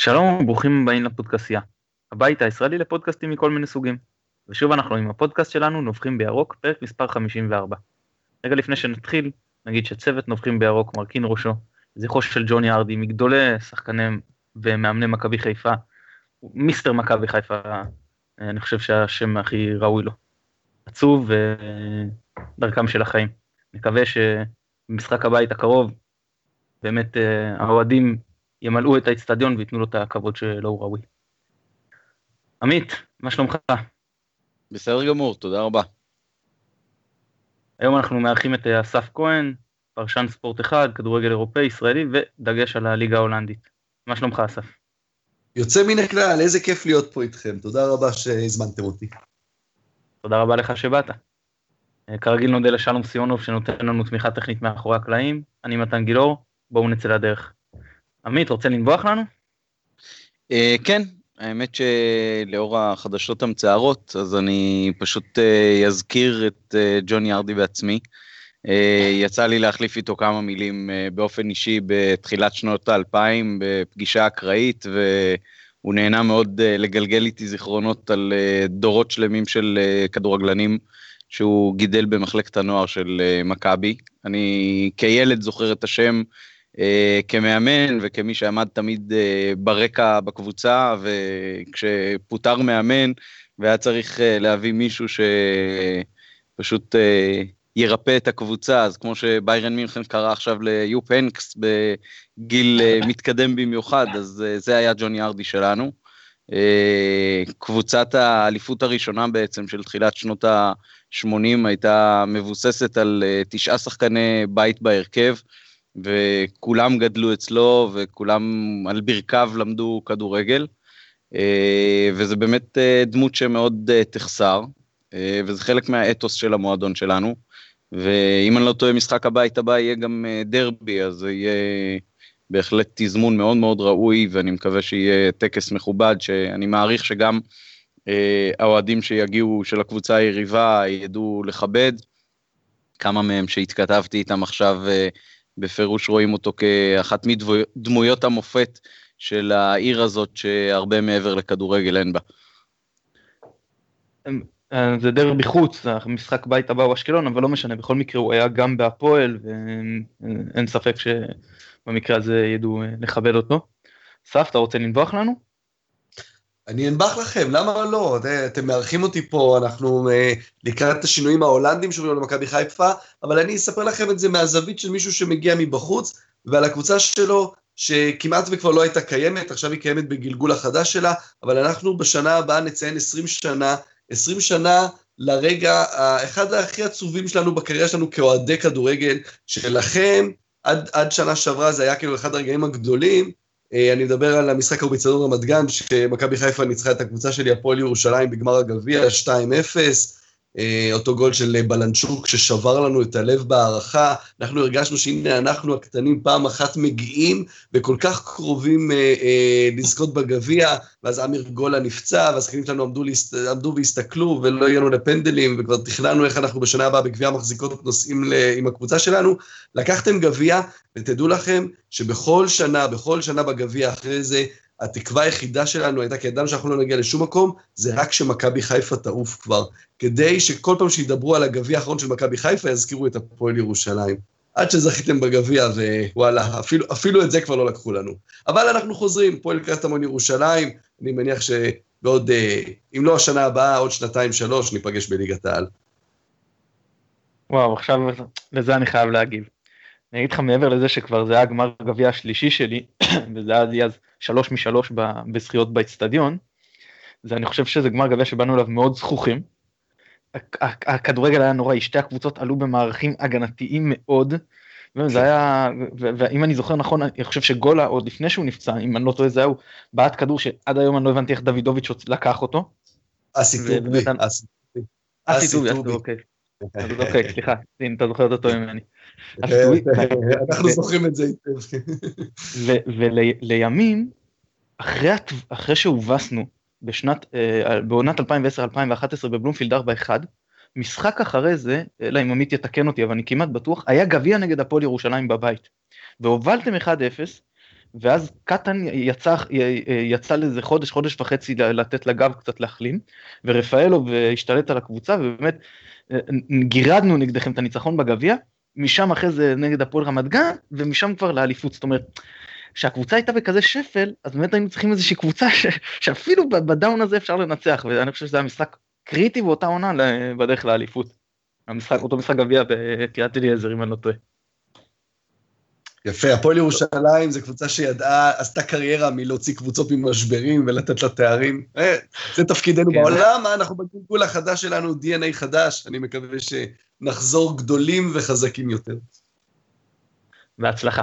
שלום וברוכים הבאים לפודקאסייה, הבית הישראלי לפודקאסטים מכל מיני סוגים. ושוב אנחנו עם הפודקאסט שלנו, נובחים בירוק, פרק מספר 54. רגע לפני שנתחיל, נגיד שצוות נובחים בירוק מרכין ראשו, זכרו של ג'וני ארדי, מגדולי שחקני ומאמני מכבי חיפה, מיסטר מכבי חיפה, אני חושב שהשם הכי ראוי לו. עצוב ודרכם של החיים. נקווה שבמשחק הבית הקרוב, באמת אה, האוהדים ימלאו את האצטדיון וייתנו לו את הכבוד שלו הוא ראוי. עמית, מה שלומך? בסדר גמור, תודה רבה. היום אנחנו מארחים את אה, אסף כהן, פרשן ספורט אחד, כדורגל אירופאי, ישראלי, ודגש על הליגה ההולנדית. מה שלומך, אסף? יוצא מן הכלל, איזה כיף להיות פה איתכם. תודה רבה שהזמנתם אותי. תודה רבה לך שבאת. אה, כרגיל נודה לשלום סיונוב שנותן לנו תמיכה טכנית מאחורי הקלעים. אני מתן גילאור, בואו נצא לדרך. עמית, רוצה לנבוח לנו? אה, כן, האמת שלאור החדשות המצערות, אז אני פשוט אה, אזכיר את אה, ג'וני ארדי בעצמי. יצא לי להחליף איתו כמה מילים באופן אישי בתחילת שנות האלפיים, בפגישה אקראית, והוא נהנה מאוד לגלגל איתי זיכרונות על דורות שלמים של כדורגלנים שהוא גידל במחלקת הנוער של מכבי. אני כילד זוכר את השם כמאמן וכמי שעמד תמיד אה, ברקע בקבוצה, וכשפוטר מאמן והיה צריך אה, להביא מישהו שפשוט ירפא את הקבוצה, אז כמו שביירן מינכן קרא עכשיו ליופ הנקס בגיל מתקדם במיוחד, אז זה היה ג'וני ארדי שלנו. קבוצת האליפות הראשונה בעצם של תחילת שנות ה-80 הייתה מבוססת על תשעה שחקני בית בהרכב. וכולם גדלו אצלו וכולם על ברכיו למדו כדורגל. אה, וזה באמת אה, דמות שמאוד אה, תחסר, וזה חלק מהאתוס של המועדון שלנו. ואם אני לא טועה, משחק הבית הבא יהיה גם דרבי, אז זה יהיה בהחלט תזמון מאוד מאוד ראוי, ואני מקווה שיהיה טקס מכובד, שאני מעריך שגם האוהדים שיגיעו של הקבוצה היריבה ידעו לכבד. כמה מהם שהתכתבתי איתם עכשיו בפירוש רואים אותו כאחת מדמויות המופת של העיר הזאת שהרבה מעבר לכדורגל אין בה. זה דרבי חוץ, המשחק בית הבא הוא אשקלון, אבל לא משנה, בכל מקרה הוא היה גם בהפועל, ואין ספק שבמקרה הזה ידעו לכבד אותו. סף, אתה רוצה לנבוח לנו? אני אנבח לכם, למה לא? אתם מארחים אותי פה, אנחנו אה, לקראת השינויים ההולנדים שעוברים למכבי חיפה, אבל אני אספר לכם את זה מהזווית של מישהו שמגיע מבחוץ, ועל הקבוצה שלו, שכמעט וכבר לא הייתה קיימת, עכשיו היא קיימת בגלגול החדש שלה, אבל אנחנו בשנה הבאה נציין 20 שנה, 20 שנה לרגע, אחד הכי עצובים שלנו בקריירה שלנו כאוהדי כדורגל, שלכם, עד, עד שנה שעברה זה היה כאילו אחד הרגעים הגדולים, אני מדבר על המשחק ההוא בצדון רמת גן, שמכבי חיפה ניצחה את הקבוצה שלי, הפועל ירושלים, בגמר הגביע, 2-0. אה, אותו גול של בלנצ'וק ששבר לנו את הלב בהערכה. אנחנו הרגשנו שהנה אנחנו הקטנים פעם אחת מגיעים וכל כך קרובים אה, אה, לזכות בגביע, ואז אמיר גולה נפצע, והשחקנים שלנו עמדו, להסת... עמדו והסתכלו ולא הגענו לפנדלים, וכבר תכננו איך אנחנו בשנה הבאה בגביע מחזיקות נוסעים ל... עם הקבוצה שלנו. לקחתם גביע, ותדעו לכם שבכל שנה, בכל שנה בגביע אחרי זה, התקווה היחידה שלנו הייתה, כי ידענו שאנחנו לא נגיע לשום מקום, זה רק שמכבי חיפה תעוף כבר. כדי שכל פעם שידברו על הגביע האחרון של מכבי חיפה, יזכירו את הפועל ירושלים. עד שזכיתם בגביע, ווואלה, אפילו, אפילו את זה כבר לא לקחו לנו. אבל אנחנו חוזרים, פועל קטמון ירושלים, אני מניח שבעוד, אה, אם לא השנה הבאה, עוד שנתיים, שלוש, ניפגש בליגת העל. וואו, עכשיו לזה אני חייב להגיב. אני אגיד לך מעבר לזה שכבר זה היה גמר גביע השלישי שלי, וזה היה לי אז שלוש משלוש בזכיות באצטדיון, זה אני חושב שזה גמר גביע שבאנו אליו מאוד זכוכים. הכדורגל היה נוראי, שתי הקבוצות עלו במערכים הגנתיים מאוד, וזה היה, ואם אני זוכר נכון, אני חושב שגולה עוד לפני שהוא נפצע, אם אני לא טועה, זה היה בעט כדור שעד היום אני לא הבנתי איך דוידוביץ' לקח אותו. אסי טובי, אסי טובי, אוקיי. אוקיי, סליחה, הנה אתה זוכר אותו ממני. אנחנו זוכרים את זה היטב. ולימים, אחרי שהובסנו בשנת, אה, בעונת 2010-2011 בבלומפילד 4-1, משחק אחרי זה, אלא אם עמית יתקן אותי, אבל אני כמעט בטוח, היה גביע נגד הפועל ירושלים בבית. והובלתם 1-0, ואז קטן יצא, יצא לזה חודש, חודש וחצי לתת לגב קצת להחלים, ורפאלוב השתלט על הקבוצה, ובאמת גירדנו נגדכם את הניצחון בגביע, משם אחרי זה נגד הפועל רמת גן, ומשם כבר לאליפות, זאת אומרת, כשהקבוצה הייתה בכזה שפל, אז באמת היינו צריכים איזושהי קבוצה ש, שאפילו בדאון הזה אפשר לנצח, ואני חושב שזה היה משחק קריטי באותה עונה בדרך לאליפות. המשחק, אותו משחק גביע בקריית אליעזר, אם אני לא טועה. יפה, הפועל ירושלים זו קבוצה שידעה, עשתה קריירה מלהוציא קבוצות ממשברים ולתת לה תארים. אה, זה תפקידנו כן. בעולם, אנחנו בגלגול החדש שלנו, DNA חדש, אני מקווה שנחזור גדולים וחזקים יותר. בהצלחה.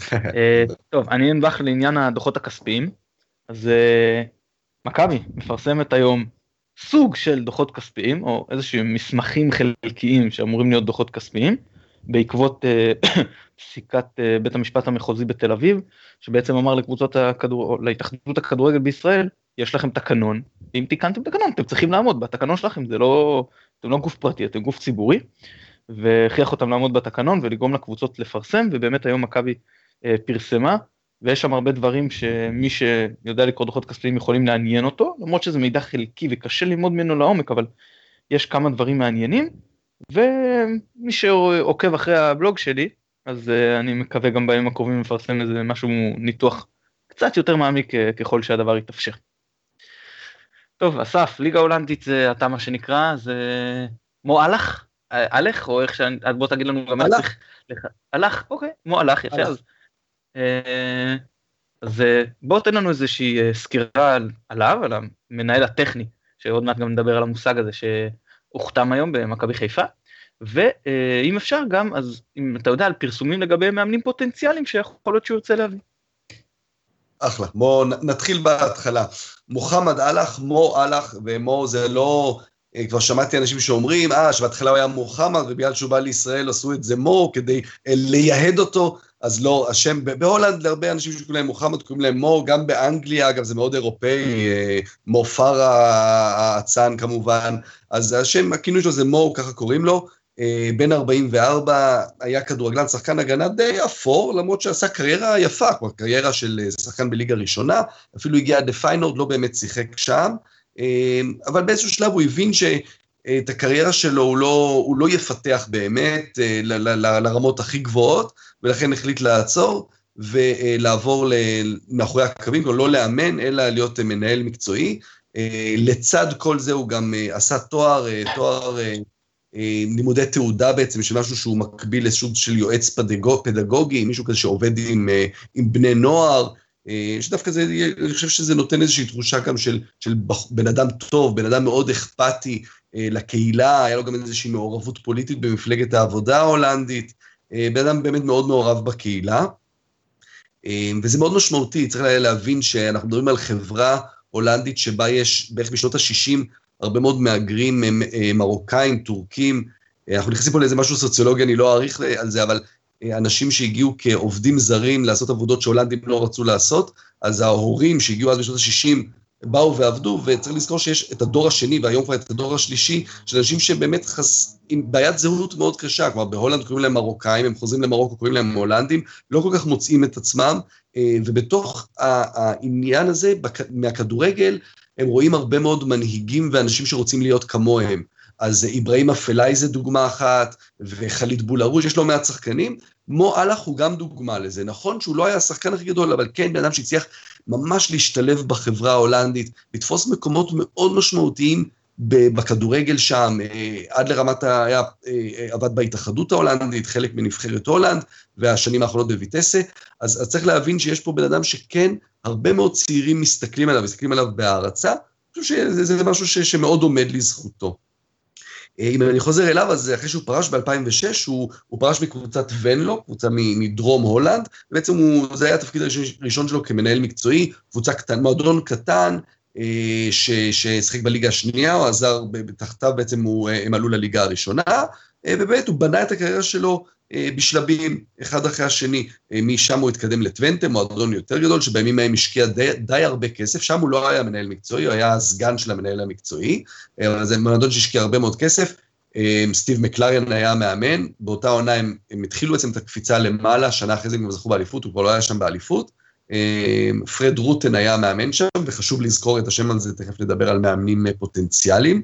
אה, טוב, אני אנבח לעניין הדוחות הכספיים. אז אה, מכבי מפרסמת היום סוג של דוחות כספיים, או איזשהם מסמכים חלקיים שאמורים להיות דוחות כספיים, בעקבות אה, פסיקת בית המשפט המחוזי בתל אביב, שבעצם אמר לקבוצות הכדור... להתאחדות הכדורגל בישראל, יש לכם תקנון, אם תיקנתם תקנון אתם צריכים לעמוד בתקנון שלכם, זה לא, אתם לא גוף פרטי, אתם גוף ציבורי, והכריח אותם לעמוד בתקנון ולגרום לקבוצות לפרסם, ובאמת היום מכבי אה, פרסמה, ויש שם הרבה דברים שמי שיודע לקרוא דוחות כספיים יכולים לעניין אותו, למרות שזה מידע חלקי וקשה ללמוד ממנו לעומק, אבל יש כמה דברים מעניינים, ומי שעוקב אחרי הבלוג שלי, אז uh, אני מקווה גם בימים הקרובים לפרסם איזה משהו ניתוח קצת יותר מעמיק uh, ככל שהדבר יתאפשר. טוב, אסף, ליגה הולנדית זה אתה מה שנקרא, זה מו הלך? או איך שאני, בוא תגיד לנו גם איך צריך... הלך, אוקיי, מו הלך, יפה, אז אה, אז אה, בוא תן לנו איזושהי אה, סקירה עליו, על המנהל הטכני, שעוד מעט גם נדבר על המושג הזה שהוחתם היום במכבי חיפה, ואם אפשר גם, אז אם אתה יודע על פרסומים לגבי מאמנים פוטנציאליים שיכול להיות שהוא ירצה להביא. אחלה, בואו נתחיל בהתחלה. מוחמד אהלך, מו אהלך, ומו זה לא אה, כבר שמעתי אנשים שאומרים, אה, שבהתחלה הוא היה מוחמד, ובגלל שהוא בא לישראל עשו את זה מו, כדי אה, לייהד אותו, אז לא, השם, בהולנד להרבה אנשים שקוראים להם מוחמד, קוראים להם מו, גם באנגליה, אגב, זה מאוד אירופאי, אה, מו פארה האצן כמובן, אז השם, הכינוי שלו זה מו, ככה קוראים לו. בן 44, היה כדורגלן, שחקן הגנה די אפור, למרות שעשה קריירה יפה, כבר קריירה של שחקן בליגה ראשונה, אפילו הגיע עד לפיינורד, לא באמת שיחק שם. אמ, אבל באיזשהו שלב הוא הבין שאת הקריירה שלו הוא לא, הוא לא יפתח באמת אה, ל, ל, ל, לרמות הכי גבוהות, ולכן החליט לעצור ולעבור מאחורי הקווים, כלומר לא לאמן, אלא להיות מנהל מקצועי. אה, לצד כל זה הוא גם אה, עשה תואר, תואר לימודי תעודה בעצם, של משהו שהוא מקביל לסוג של יועץ פדגוגי, מישהו כזה שעובד עם, עם בני נוער, אה, שדווקא זה, אני חושב שזה נותן איזושהי תחושה גם של, של בן אדם טוב, בן אדם מאוד אכפתי אה, לקהילה, היה לו גם איזושהי מעורבות פוליטית במפלגת העבודה ההולנדית, אה, בן אדם באמת מאוד מעורב בקהילה, וזה מאוד משמעותי, צריך להבין שאנחנו מדברים על חברה הולנדית שבה יש בערך בשנות ה-60 הרבה מאוד מהגרים מרוקאים, טורקים, אנחנו נכנסים פה לאיזה משהו סוציולוגי, אני לא אאריך על זה, אבל אנשים שהגיעו כעובדים זרים לעשות עבודות שהולנדים לא רצו לעשות, אז ההורים שהגיעו אז בשנות ה-60 באו ועבדו, וצריך לזכור שיש את הדור השני, והיום כבר את הדור השלישי, של אנשים שבאמת חס... עם בעיית זהות מאוד קשה, כלומר בהולנד קוראים להם מרוקאים, הם חוזרים למרוקו, קוראים להם הולנדים, לא כל כך מוצאים את עצמם, אה, ובתוך העניין הזה, מהכדורגל, הם רואים הרבה מאוד מנהיגים ואנשים שרוצים להיות כמוהם. אז אברהים אפלאי זה דוגמה אחת, וחליד בולארוש, יש לא מעט שחקנים. מו אהלך הוא גם דוגמה לזה. נכון שהוא לא היה השחקן הכי גדול, אבל כן בן אדם שהצליח ממש להשתלב בחברה ההולנדית, לתפוס מקומות מאוד משמעותיים בכדורגל שם, אה, עד לרמת. היה, אה, עבד בהתאחדות ההולנדית, חלק מנבחרת הולנד, והשנים האחרונות בויטסה, אז, אז צריך להבין שיש פה בן אדם שכן, הרבה מאוד צעירים מסתכלים עליו, מסתכלים עליו בהערצה, אני חושב שזה משהו ש, שמאוד עומד לזכותו. אה, אם אני חוזר אליו, אז אחרי שהוא פרש ב-2006, הוא, הוא פרש מקבוצת ונלו, קבוצה מדרום הולנד, בעצם הוא, זה היה התפקיד הראשון שלו כמנהל מקצועי, קבוצה קטן, מועדון קטן, אה, ששיחק בליגה השנייה, הוא עזר, תחתיו בעצם הוא, אה, הם עלו לליגה הראשונה, ובאמת הוא בנה את הקריירה שלו אה, בשלבים, אחד אחרי השני. אה, משם הוא התקדם לטוונטה, מועדון יותר גדול, שבימים ההם השקיע די, די הרבה כסף, שם הוא לא היה מנהל מקצועי, הוא היה הסגן של המנהל המקצועי, אה, אבל זה מועדון שהשקיע הרבה מאוד כסף. סטיב מקלריאן היה המאמן, באותה עונה הם, הם התחילו בעצם את הקפיצה למעלה, שנה אחרי זה הם זכו באליפות, הוא כבר לא היה שם באליפות. פרד רוטן היה המאמן שם, וחשוב לזכור את השם הזה, תכף נדבר על מאמנים פוטנציאליים.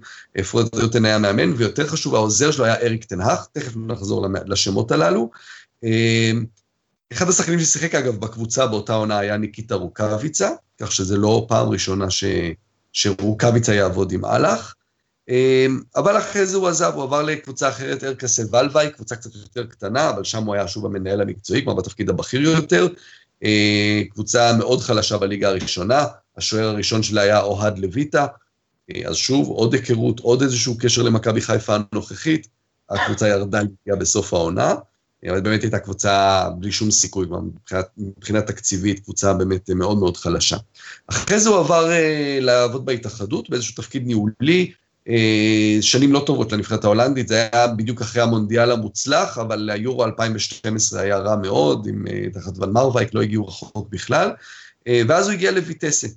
פרד רוטן היה מאמן, ויותר חשוב, העוזר שלו היה אריק תנהך, תכף נחזור לשמות הללו. אחד השחקנים ששיחק אגב בקבוצה באותה עונה היה ניקיטה רוקאביצה, כך שזה לא פעם ראשונה ש... שרוקאביצה יעבוד עם אהלך. אמ, אבל אחרי זה הוא עזב, הוא עבר לקבוצה אחרת, ארקסה ולוואי, קבוצה קצת יותר קטנה, אבל שם הוא היה שוב המנהל המקצועי, כבר בתפקיד הבכיר יותר. אמ, קבוצה מאוד חלשה בליגה הראשונה, השוער הראשון שלה היה אוהד לויטה, אמ, אז שוב, עוד היכרות, עוד איזשהו קשר למכבי חיפה הנוכחית, הקבוצה ירדה לגיעה בסוף העונה, אבל באמת הייתה קבוצה בלי שום סיכוי, מבחינת, מבחינת תקציבית, קבוצה באמת מאוד מאוד חלשה. אחרי זה הוא עבר אה, לעבוד בהתאחדות, באיזשהו תפקיד ניהולי, אה, שנים לא טובות לנבחרת ההולנדית, זה היה בדיוק אחרי המונדיאל המוצלח, אבל היורו 2012 היה רע מאוד, עם אה, תחת ון מרווייק לא הגיעו רחוק בכלל, אה, ואז הוא הגיע לויטסה.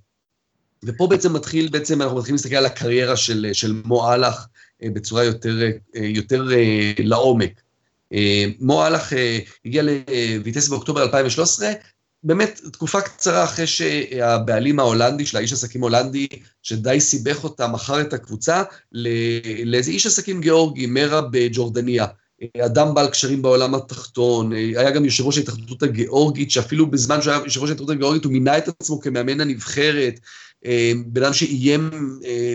ופה בעצם מתחיל, בעצם אנחנו מתחילים להסתכל על הקריירה של, של מו אהלך בצורה יותר, יותר לעומק. מו אהלך הגיע לויטסה באוקטובר 2013, באמת תקופה קצרה אחרי שהבעלים ההולנדי של האיש עסקים הולנדי, שדי סיבך אותה, מכר את הקבוצה לאיזה איש עסקים גיאורגי, מרה בג'ורדניה. אדם בעל קשרים בעולם התחתון, היה גם יושב ראש ההתאחדות הגיאורגית, שאפילו בזמן שהוא היה יושב ראש ההתאחדות הגיאורגית, הוא מינה את עצמו כמאמן הנבחרת, בן אדם שאיים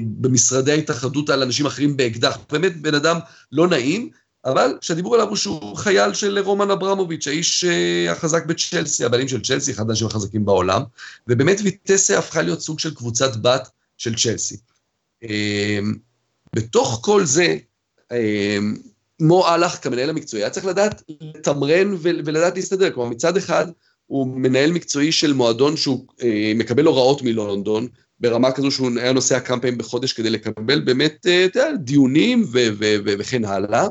במשרדי ההתאחדות על אנשים אחרים באקדח, באמת בן אדם לא נעים, אבל כשדיברו עליו הוא שהוא חייל של רומן אברמוביץ', האיש אה, החזק בצ'לסי, הבעלים של צ'לסי, אחד האנשים החזקים בעולם, ובאמת ויטסה הפכה להיות סוג של קבוצת בת של צ'לסי. אה, בתוך כל זה, אה, מו אהלך כמנהל המקצועי היה צריך לדעת לתמרן ולדעת להסתדר. כלומר, מצד אחד, הוא מנהל מקצועי של מועדון שהוא מקבל הוראות מלונדון, ברמה כזו שהוא היה נוסע כמה פעמים בחודש כדי לקבל באמת, יודע, דיונים וכן הלאה.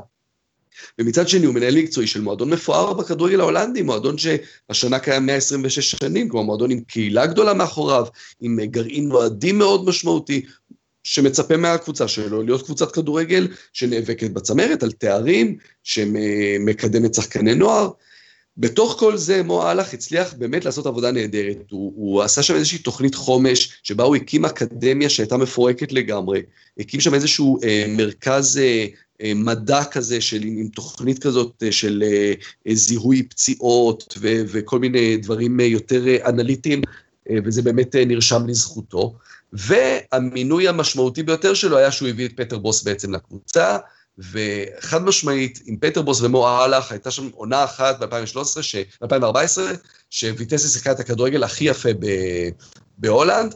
ומצד שני הוא מנהל מקצועי של מועדון מפואר בכדורגל ההולנדי, מועדון שהשנה קיים 126 שנים, כלומר מועדון עם קהילה גדולה מאחוריו, עם גרעין מועדים מאוד משמעותי, שמצפה מהקבוצה שלו להיות קבוצת כדורגל שנאבקת בצמרת על תארים, שמקדמת שחקני נוער. בתוך כל זה מו אהלך הצליח באמת לעשות עבודה נהדרת. הוא, הוא עשה שם איזושהי תוכנית חומש, שבה הוא הקים אקדמיה שהייתה מפורקת לגמרי, הקים שם איזשהו אה, מרכז אה, אה, מדע כזה, של, עם תוכנית כזאת אה, של אה, זיהוי פציעות ו, וכל מיני דברים יותר אנליטיים, וזה באמת נרשם לזכותו. והמינוי המשמעותי ביותר שלו היה שהוא הביא את פטר בוס בעצם לקבוצה, וחד משמעית, עם פטר בוס ומו אלאח, הייתה שם עונה אחת ב-2013, ב-2014, שוויטסה שיחקה את הכדורגל הכי יפה בהולנד,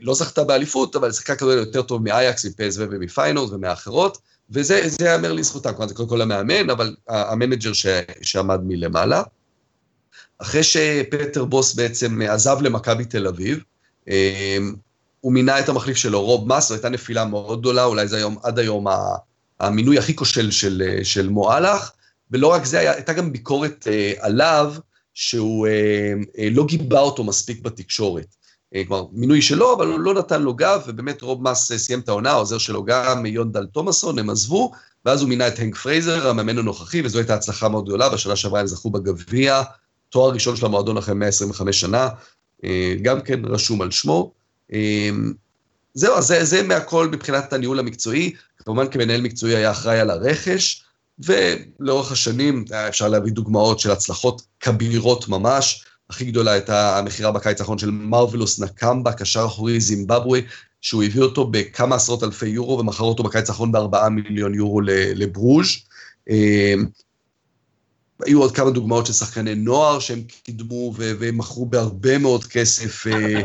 לא זכתה באליפות, אבל שיחקה כדורגל יותר טוב מאייקס, מפסוו ומפיינורד ומאחרות. וזה ייאמר לזכותם, כלומר זה קודם כל המאמן, אבל המנג'ר ש, שעמד מלמעלה. אחרי שפטר בוס בעצם עזב למכבי תל אביב, אמ, הוא מינה את המחליף שלו, רוב מאס, זו הייתה נפילה מאוד גדולה, אולי זה היום, עד היום המינוי הכי כושל של, של מו אלאח, ולא רק זה, הייתה גם ביקורת אה, עליו, שהוא אה, אה, לא גיבה אותו מספיק בתקשורת. אה, כלומר, מינוי שלו, אבל הוא לא נתן לו גב, ובאמת רוב מאס אה, סיים את העונה, העוזר שלו גם, יון דאל תומאסון, הם עזבו, ואז הוא מינה את הנק פרייזר, המאמן הנוכחי, וזו הייתה הצלחה מאוד גדולה, בשנה שעברה הם זכו בגביע, תואר ראשון של המועדון אחרי 125 שנה, אה, גם כן רשום על שמו. זהו, זה, זה מהכל מבחינת הניהול המקצועי, כמובן כמנהל מקצועי היה אחראי על הרכש, ולאורך השנים אפשר להביא דוגמאות של הצלחות כבירות ממש, הכי גדולה הייתה המכירה בקיץ האחרון של מרווילוס נקמבה, קשר אחורי זימבבואה, שהוא הביא אותו בכמה עשרות אלפי יורו ומכר אותו בקיץ האחרון בארבעה מיליון יורו לברוז'. אמ, היו עוד כמה דוגמאות של שחקני נוער שהם קידמו ומכרו בהרבה מאוד כסף, אה,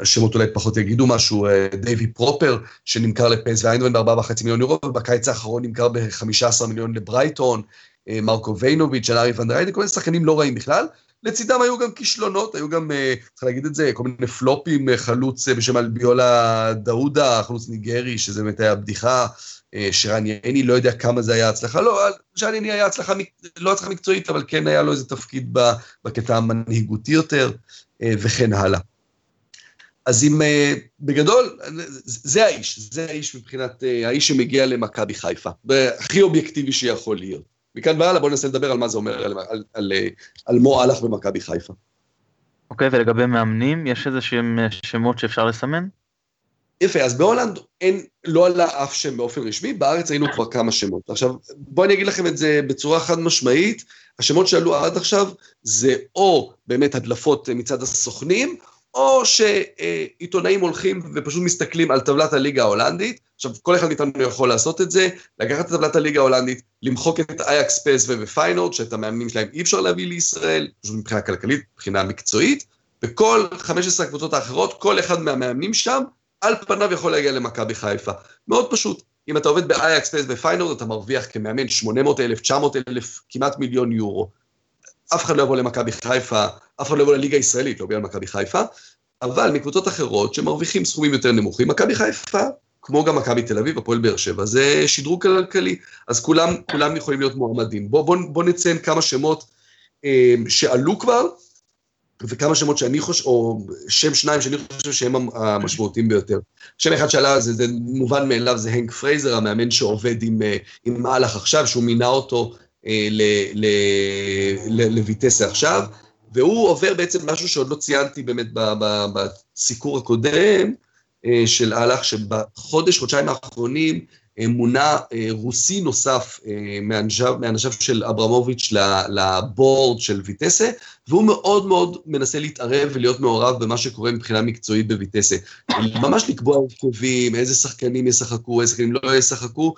השמות אולי פחות יגידו משהו, אה, דייווי פרופר, שנמכר לפייס בארבעה וחצי מיליון יורו, ובקיץ האחרון נמכר ב-15 מיליון לברייטון, אה, מרקו ויינוביץ', ארי ונדריידי, כל מיני שחקנים לא רעים בכלל. לצידם היו גם כישלונות, היו גם, אה, צריך להגיד את זה, כל מיני פלופים, חלוץ בשם אלביולה דאודה, חלוץ ניגרי, שזה באמת היה בדיחה, שרן יעני, לא יודע כמה זה היה הצלחה, לא, שרן יעני היה הצלחה, לא הצלחה מקצועית, אבל כן היה לו איזה תפקיד בקטע המנהיגותי יותר, וכן הלאה. אז אם בגדול, זה האיש, זה האיש מבחינת, האיש שמגיע למכבי חיפה, הכי אובייקטיבי שיכול להיות. מכאן והלאה בואו ננסה לדבר על מה זה אומר על, על, על, על מו הלך במכבי חיפה. אוקיי, ולגבי מאמנים, יש איזה שהם שמות שאפשר לסמן? יפה, אז בהולנד אין, לא עלה אף שם באופן רשמי, בארץ היינו כבר כמה שמות. עכשיו, בואו אני אגיד לכם את זה בצורה חד משמעית, השמות שעלו עד עכשיו זה או באמת הדלפות מצד הסוכנים, או שעיתונאים הולכים ופשוט מסתכלים על טבלת הליגה ההולנדית. עכשיו, כל אחד מאיתנו יכול לעשות את זה, לקחת את טבלת הליגה ההולנדית, למחוק את אייקס פסוו ופיינורד, שאת המאמנים שלהם אי אפשר להביא לישראל, פשוט מבחינה כלכלית, מבחינה מקצועית, וכל 15 הקבוצות האחרות, כל אחד מהמאמנים שם, על פניו יכול להגיע למכבי חיפה. מאוד פשוט. אם אתה עובד באייקס פס ופיינורד, אתה מרוויח כמאמן 800 אלף, 900 אלף, כמעט מיליון יורו. אף אחד לא יבוא למכבי חיפה, אף אחד לא יבוא לליגה הישראלית, לא בגלל מכבי חיפה, אבל מקבוצות אחרות שמרוויחים סכומים יותר נמוכים, מכבי חיפה, כמו גם מכבי תל אביב, הפועל באר שבע, זה שדרוג כלכלי, אז כולם, כולם יכולים להיות מועמדים. בואו בוא, בוא נציין כמה שמות אה, שעלו כבר, וכמה שמות שאני חושב, או שם שניים שאני חושב שהם המשמעותיים ביותר. שם אחד שעלה, זה, זה מובן מאליו, זה הנק פרייזר, המאמן שעובד עם, אה, עם מהלך עכשיו, שהוא מינה אותו אה, לויטסה עכשיו, והוא עובר בעצם משהו שעוד לא ציינתי באמת בסיקור הקודם אה, של אהלך, שבחודש, חודשיים האחרונים מונה רוסי נוסף מאנשיו של אברמוביץ' ל board של ויטסה, והוא מאוד מאוד מנסה להתערב ולהיות מעורב במה שקורה מבחינה מקצועית בויטסה. ממש לקבוע הרכבים, איזה שחקנים ישחקו, איזה שחקנים לא ישחקו,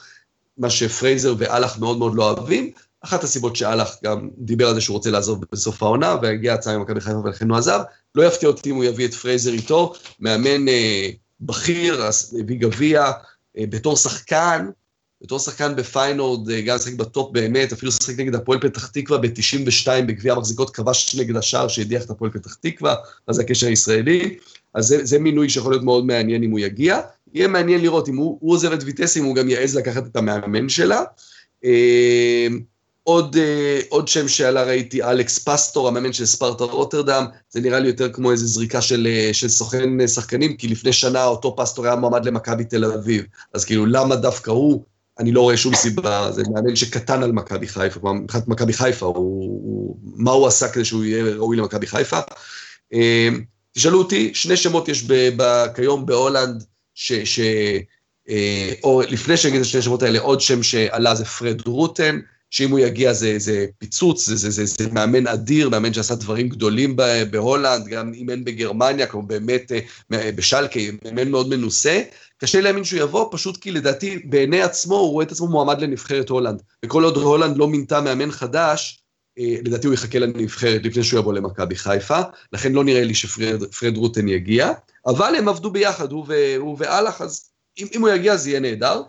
מה שפרייזר ואלח מאוד מאוד לא אוהבים, אחת הסיבות שאלח גם דיבר על זה שהוא רוצה לעזוב בסוף העונה, והגיעה הצעה ממכבי חיפה ולכן הוא עזב. לא יפתיע אותי אם הוא יביא את פרייזר איתו, מאמן אה, בכיר, הביא גביע, אה, בתור שחקן, בתור שחקן בפיינורד, אה, גם שחק בטופ באמת, אפילו שחק נגד הפועל פתח תקווה ב-92 בגביע המחזיקות, כבש נגדה שער שהדיח את הפועל פתח תקווה, אז זה הקשר הישראלי. אז זה, זה מינוי שיכול להיות מאוד מעניין אם הוא יגיע. יהיה מעניין לראות אם הוא, הוא עוזב את ויטס, אם הוא גם יעז לקחת את המאמן שלה. אה, עוד, אה, עוד שם שעלה ראיתי, אלכס פסטור, המאמן של ספרטה רוטרדם, זה נראה לי יותר כמו איזו זריקה של, uh, של סוכן uh, שחקנים, כי לפני שנה אותו פסטור היה מועמד למכבי תל אביב, אז כאילו למה דווקא הוא? אני לא רואה שום סיבה, זה מאמן שקטן על מכבי חיפה, מבחינת מכבי חיפה, הוא, הוא, מה הוא עשה כדי שהוא יהיה ראוי למכבי חיפה. תשאלו אותי, שני שמות יש ב, ב, כיום בהולנד, ש... ש או לפני שאני אגיד את שני השמות האלה, עוד שם שעלה זה פרד רוטן, שאם הוא יגיע זה, זה פיצוץ, זה, זה, זה, זה מאמן אדיר, מאמן שעשה דברים גדולים בהולנד, גם אימן בגרמניה, כמו באמת אה, בשלקה, מאמן מאוד מנוסה. קשה להאמין שהוא יבוא, פשוט כי לדעתי בעיני עצמו הוא רואה את עצמו מועמד לנבחרת הולנד. וכל עוד הולנד לא מינתה מאמן חדש, אה, לדעתי הוא יחכה לנבחרת לפני שהוא יבוא למכבי חיפה, לכן לא נראה לי שפרד רוטן יגיע, אבל הם עבדו ביחד, הוא, ואלח, אז אם, אם הוא יגיע זה יהיה נהדר.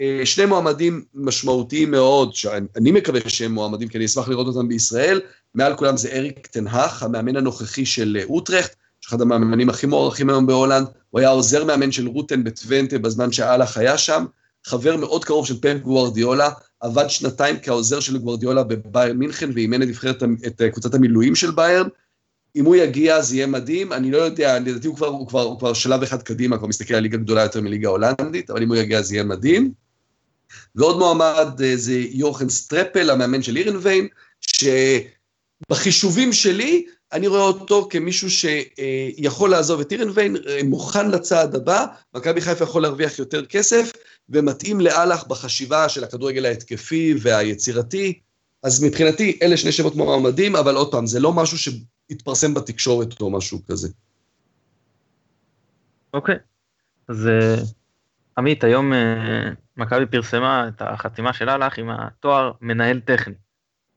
אה, שני מועמדים משמעותיים מאוד, שאני מקווה שהם מועמדים, כי אני אשמח לראות אותם בישראל, מעל כולם זה אריק תנהך, המאמן הנוכחי של אה, אוטרכט, אחד המאמנים הכי מוערכים היום בהולנד, הוא היה עוזר מאמן של רוטן בטוונטה בזמן שאלח היה שם, חבר מאוד קרוב של פפ גוורדיולה, עבד שנתיים כעוזר של גוורדיולה בביירן מינכן ואימן את נבחרת, את אה, קבוצת המילואים של ביירן. אם הוא יגיע זה יהיה מדהים, אני לא יודע, לדעתי הוא כבר, הוא כבר, הוא כבר שלב אחד קדימה, כבר מסתכל על ליגה גדולה יותר מליגה הולנדית, אבל אם הוא יגיע זה יהיה מדהים. ועוד מועמד אה, זה יורגן סטרפל, המאמן של הירנביין, שבחישובים שלי, אני רואה אותו כמישהו שיכול לעזוב את אירנביין, אה, מוכן לצעד הבא, מכבי חיפה יכול להרוויח יותר כסף, ומתאים לאלח בחשיבה של הכדורגל ההתקפי והיצירתי. אז מבחינתי, אלה שני שמות מועמדים, אבל עוד פעם, זה לא משהו שהתפרסם בתקשורת או משהו כזה. אוקיי, okay. אז אה, עמית, היום מכבי פרסמה את החתימה של אהלך עם התואר מנהל טכני.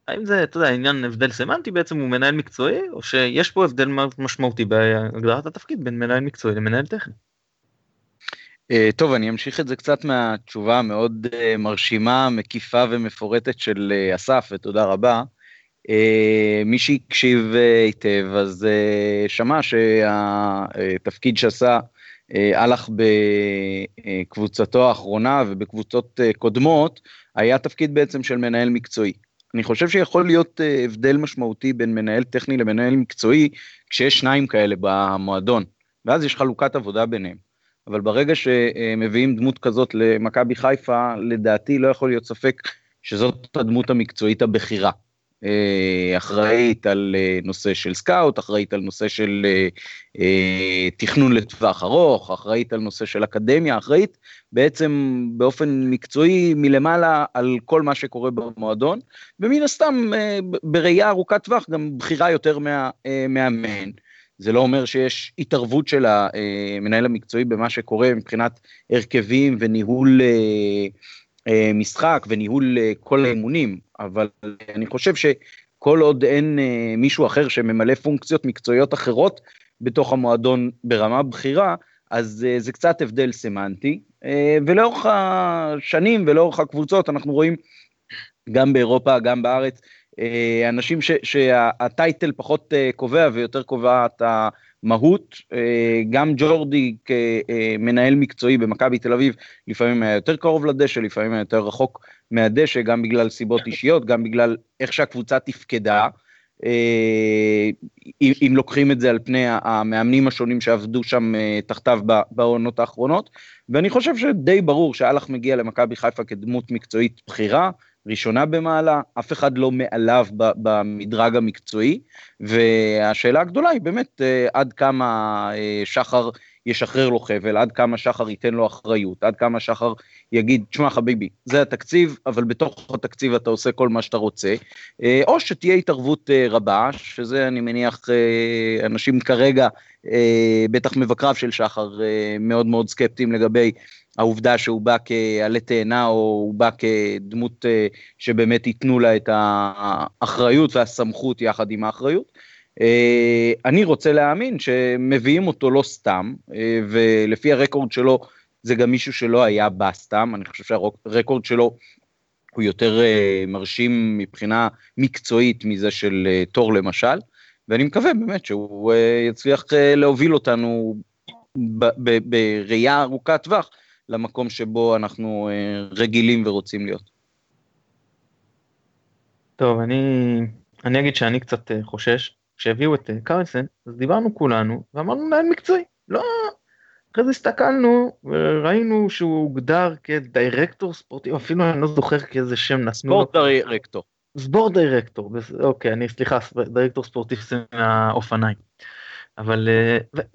האם זה, אתה יודע, עניין הבדל סמנטי בעצם הוא מנהל מקצועי, או שיש פה הבדל משמעותי בהגדרת התפקיד בין מנהל מקצועי למנהל טכני? Uh, טוב, אני אמשיך את זה קצת מהתשובה המאוד uh, מרשימה, מקיפה ומפורטת של uh, אסף, ותודה רבה. מי שהקשיב היטב, אז שמע שהתפקיד שעשה אה, הלך בקבוצתו האחרונה ובקבוצות אה, קודמות, היה תפקיד בעצם של מנהל מקצועי. אני חושב שיכול להיות אה, הבדל משמעותי בין מנהל טכני למנהל מקצועי, כשיש שניים כאלה במועדון. ואז יש חלוקת עבודה ביניהם. אבל ברגע שמביאים דמות כזאת למכבי חיפה, לדעתי לא יכול להיות ספק שזאת הדמות המקצועית הבכירה. אה, אחראית על אה, נושא של סקאוט, אחראית על נושא של אה, תכנון לטווח ארוך, אחראית על נושא של אקדמיה, אחראית בעצם באופן מקצועי מלמעלה על כל מה שקורה במועדון, ומן הסתם בראייה ארוכת טווח גם בכירה יותר מהמאמן. זה לא אומר שיש התערבות של המנהל המקצועי במה שקורה מבחינת הרכבים וניהול משחק וניהול אה, כל האימונים, אבל אני חושב שכל עוד אין אה, מישהו אחר שממלא פונקציות מקצועיות אחרות בתוך המועדון ברמה בכירה, אז זה קצת הבדל סמנטי, ולאורך השנים ולאורך הקבוצות אנחנו רואים גם באירופה, גם בארץ, אנשים שהטייטל פחות קובע ויותר קובעת מהות, אה, גם ג'ורדי כמנהל מקצועי במכבי תל אביב לפעמים היה יותר קרוב לדשא, לפעמים היה יותר רחוק מהדשא, גם בגלל סיבות אישיות, גם בגלל איך שהקבוצה תפקדה. אה, אם לוקחים את זה על פני המאמנים השונים שעבדו שם אה, תחתיו בעונות האחרונות, ואני חושב שדי ברור שאלח מגיע למכבי חיפה כדמות מקצועית בכירה, ראשונה במעלה, אף אחד לא מעליו במדרג המקצועי, והשאלה הגדולה היא באמת אה, עד כמה אה, שחר ישחרר לו חבל, עד כמה שחר ייתן לו אחריות, עד כמה שחר יגיד, תשמע חביבי, זה התקציב, אבל בתוך התקציב אתה עושה כל מה שאתה רוצה, אה, או שתהיה התערבות רבה, שזה אני מניח אנשים כרגע, בטח מבקריו של שחר, מאוד מאוד סקפטיים לגבי העובדה שהוא בא כעלה תאנה או הוא בא כדמות אה, שבאמת ייתנו לה את האחריות והסמכות יחד עם האחריות. אה, אני רוצה להאמין שמביאים אותו לא סתם, אה, ולפי הרקורד שלו זה גם מישהו שלא היה בא סתם, אני חושב שהרקורד שלו הוא יותר מרשים מבחינה מקצועית מזה של תור למשל, ואני מקווה באמת שהוא יצליח להוביל אותנו בראייה ארוכת טווח למקום שבו אנחנו אה, רגילים ורוצים להיות. טוב, אני, אני אגיד שאני קצת אה, חושש. כשהביאו את אה, קרלסן, אז דיברנו כולנו ואמרנו מנהל מקצועי. לא, אחרי זה הסתכלנו וראינו שהוא הוגדר כדירקטור ספורטיבי, אפילו אני לא זוכר כאיזה שם נתנו ספורט דירקטור. ספורט דירקטור, אוקיי, אני סליחה, דירקטור ספורטיבי זה מהאופניים. אבל,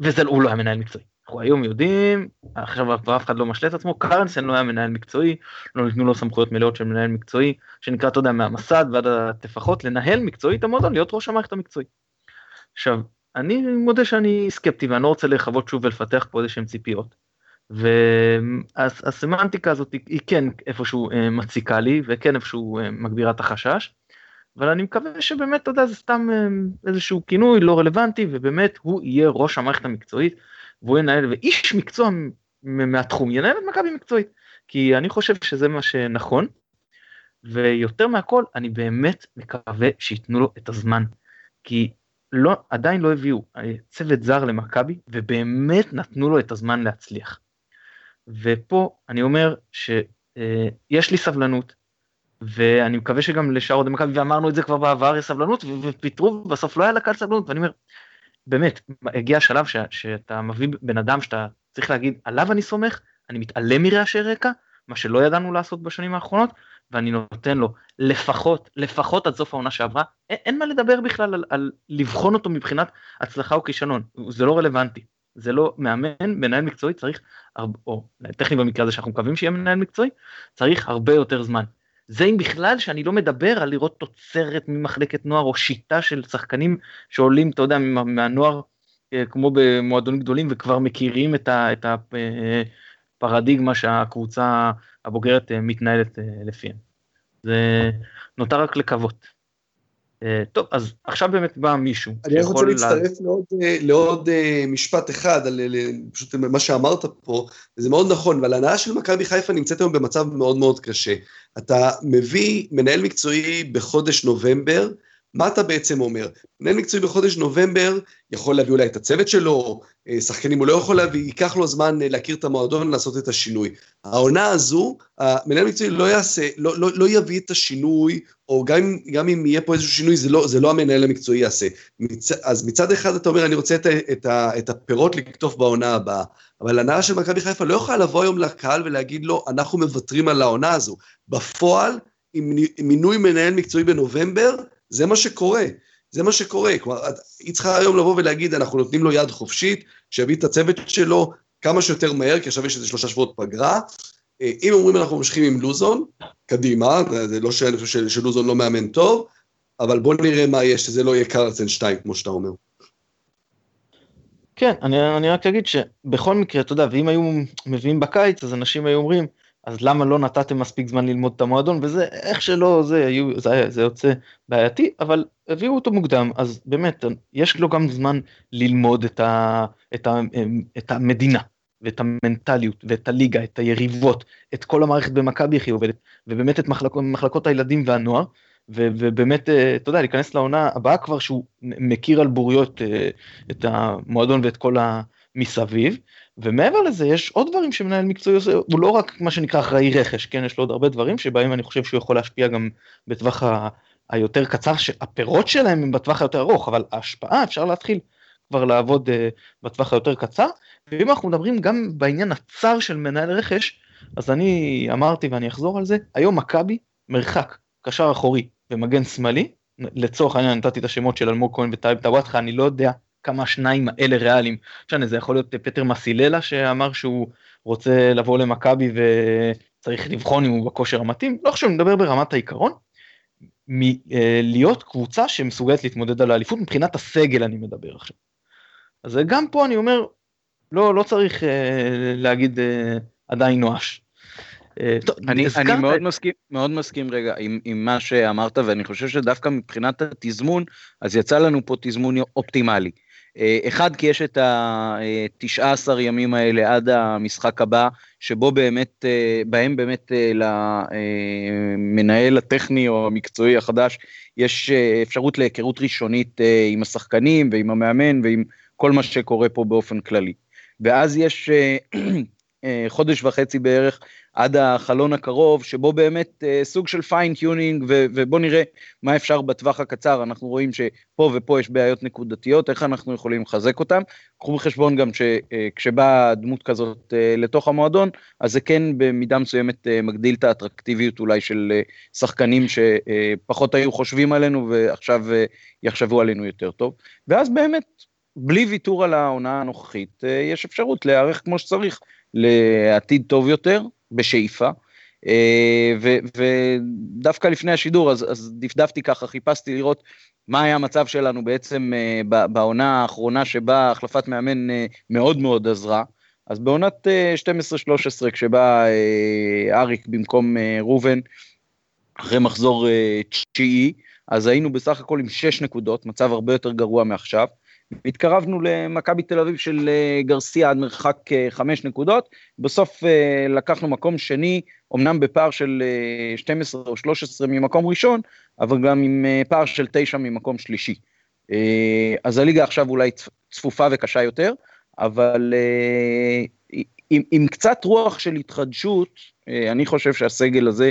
וזה, הוא לא היה מנהל מקצועי. אנחנו היום יודעים, עכשיו כבר אף אחד לא משלה את עצמו, קרנסן לא היה מנהל מקצועי, לא ניתנו לו סמכויות מלאות של מנהל מקצועי, שנקרא, אתה יודע, מהמסד ועד הטפחות, לנהל מקצועי את המועדון, להיות ראש המערכת המקצועי. עכשיו, אני מודה שאני סקפטי ואני לא רוצה לחוות שוב ולפתח פה איזה שהם ציפיות. והסמנטיקה הזאת היא כן איפשהו אה, מציקה לי וכן איפשהו אה, מגבירה את החשש. אבל אני מקווה שבאמת, אתה יודע, זה סתם אה, איזשהו כינוי לא רלוונטי ובאמת הוא יהיה ראש המערכת המקצועית והוא ינהל, ואיש מקצוע מהתחום ינהל את מכבי מקצועית, כי אני חושב שזה מה שנכון, ויותר מהכל אני באמת מקווה שייתנו לו את הזמן, כי לא, עדיין לא הביאו אה, צוות זר למכבי, ובאמת נתנו לו את הזמן להצליח. ופה אני אומר שיש אה, לי סבלנות, ואני מקווה שגם לשאר אוהדי מכבי, ואמרנו את זה כבר בעבר, יש סבלנות, ופיטרו, ובסוף לא היה לקהל סבלנות, ואני אומר, באמת, הגיע השלב ש, שאתה מביא בן אדם שאתה צריך להגיד, עליו אני סומך, אני מתעלם מרעשי רקע, מה שלא ידענו לעשות בשנים האחרונות, ואני נותן לו לפחות, לפחות עד סוף העונה שעברה, אין, אין מה לדבר בכלל על, על לבחון אותו מבחינת הצלחה או כישלון, זה לא רלוונטי. זה לא מאמן, מנהל מקצועי צריך, או טכני במקרה הזה שאנחנו מקווים שיהיה מנהל מקצועי, צריך הרבה יותר זמן. זה אם בכלל שאני לא מדבר על לראות תוצרת ממחלקת נוער או שיטה של שחקנים שעולים, אתה יודע, מהנוער אה, כמו במועדונים גדולים וכבר מכירים את הפרדיגמה שהקבוצה הבוגרת אה, מתנהלת אה, לפיהם. זה נותר רק לקוות. אה, טוב, אז עכשיו באמת בא מישהו אני רוצה להצטרף לה... לעוד, אה, לעוד אה, משפט אחד, על פשוט מה שאמרת פה, וזה מאוד נכון, אבל ההנאה של מכבי חיפה נמצאת היום במצב מאוד מאוד קשה. אתה מביא מנהל מקצועי בחודש נובמבר, מה אתה בעצם אומר? מנהל מקצועי בחודש נובמבר יכול להביא אולי את הצוות שלו, אה, שחקנים הוא לא יכול להביא, ייקח לו זמן אה, להכיר את המועדון ולעשות את השינוי. העונה הזו, המנהל מקצועי לא יעשה, לא, לא, לא יביא את השינוי, או גם, גם אם יהיה פה איזשהו שינוי, זה לא, זה לא המנהל המקצועי יעשה. מצ, אז מצד אחד אתה אומר, אני רוצה את, את, את הפירות לקטוף בעונה הבאה, אבל הנהלה של מכבי חיפה לא יכולה לבוא היום לקהל ולהגיד לו, אנחנו מוותרים על העונה הזו. בפועל, עם מינוי מנהל מקצועי בנובמבר, זה מה שקורה. זה מה שקורה. כלומר, היא צריכה היום לבוא ולהגיד, אנחנו נותנים לו יד חופשית, שיביא את הצוות שלו כמה שיותר מהר, כי עכשיו יש איזה שלושה שבועות פגרה. אה, אם אומרים אנחנו ממשיכים עם לוזון, קדימה, זה לא שאני חושב שלוזון לא מאמן טוב, אבל בוא נראה מה יש, שזה לא יהיה קרלסן 2, כמו שאתה אומר. כן, אני, אני רק אגיד שבכל מקרה, אתה יודע, ואם היו מביאים בקיץ, אז אנשים היו אומרים, אז למה לא נתתם מספיק זמן ללמוד את המועדון, וזה איך שלא, זה, היו, זה, זה יוצא בעייתי, אבל הביאו אותו מוקדם, אז באמת, יש לו גם זמן ללמוד את, ה, את, ה, את המדינה, ואת המנטליות, ואת הליגה, את היריבות, את כל המערכת במכבי איך היא עובדת, ובאמת את מחלק, מחלקות הילדים והנוער, ו, ובאמת, אה, אתה יודע, להיכנס לעונה הבאה כבר שהוא מכיר על בוריות אה, את המועדון ואת כל המסביב, ומעבר לזה יש עוד דברים שמנהל מקצועי עושה, הוא לא רק מה שנקרא אחראי רכש, כן, יש לו עוד הרבה דברים שבהם אני חושב שהוא יכול להשפיע גם בטווח ה... היותר קצר, שהפירות שלהם הם בטווח היותר ארוך, אבל ההשפעה אפשר להתחיל כבר לעבוד uh, בטווח היותר קצר, ואם אנחנו מדברים גם בעניין הצר של מנהל רכש, אז אני אמרתי ואני אחזור על זה, היום מכבי מרחק קשר אחורי ומגן שמאלי, לצורך העניין נתתי את השמות של אלמוג כהן וטייב טוואטחה, אני לא יודע כמה השניים האלה ריאליים. משנה, זה יכול להיות פטר מסיללה שאמר שהוא רוצה לבוא למכבי וצריך לבחון אם הוא בכושר המתאים, לא חשוב, נדבר ברמת העיקרון. מלהיות קבוצה שמסוגלת להתמודד על האליפות מבחינת הסגל אני מדבר עכשיו. אז גם פה אני אומר, לא, לא צריך אה, להגיד אה, עדיין נואש. אה, טוב, אני, אני מאוד, מסכים, מאוד מסכים רגע עם, עם מה שאמרת ואני חושב שדווקא מבחינת התזמון אז יצא לנו פה תזמון אופטימלי. אה, אחד, כי יש את ה-19 ימים האלה עד המשחק הבא, שבו באמת, אה, בהם באמת למנהל הטכני או המקצועי החדש, יש אפשרות להיכרות ראשונית עם השחקנים ועם המאמן ועם כל מה שקורה פה באופן כללי. ואז יש חודש וחצי בערך עד החלון הקרוב, שבו באמת אה, סוג של fine tuning, ובוא נראה מה אפשר בטווח הקצר, אנחנו רואים שפה ופה יש בעיות נקודתיות, איך אנחנו יכולים לחזק אותם. קחו בחשבון גם שכשבאה דמות כזאת אה, לתוך המועדון, אז זה כן במידה מסוימת אה, מגדיל את האטרקטיביות אולי של אה, שחקנים שפחות היו חושבים עלינו ועכשיו אה, יחשבו עלינו יותר טוב. ואז באמת, בלי ויתור על העונה הנוכחית, אה, יש אפשרות להיערך כמו שצריך לעתיד טוב יותר, בשאיפה. אה, ודווקא לפני השידור, אז, אז דפדפתי ככה, חיפשתי לראות מה היה המצב שלנו בעצם אה, בעונה האחרונה שבה החלפת מאמן אה, מאוד מאוד עזרה. אז בעונת 12-13, כשבא אריק במקום ראובן, אחרי מחזור תשיעי, אז היינו בסך הכל עם 6 נקודות, מצב הרבה יותר גרוע מעכשיו. והתקרבנו למכבי תל אביב של אה, גרסיה עד מרחק אה, חמש נקודות, בסוף אה, לקחנו מקום שני, אמנם בפער של 12 או 13 ממקום ראשון, אבל גם עם פער של 9 ממקום שלישי. אז הליגה עכשיו אולי צפופה וקשה יותר, אבל עם, עם קצת רוח של התחדשות, אני חושב שהסגל הזה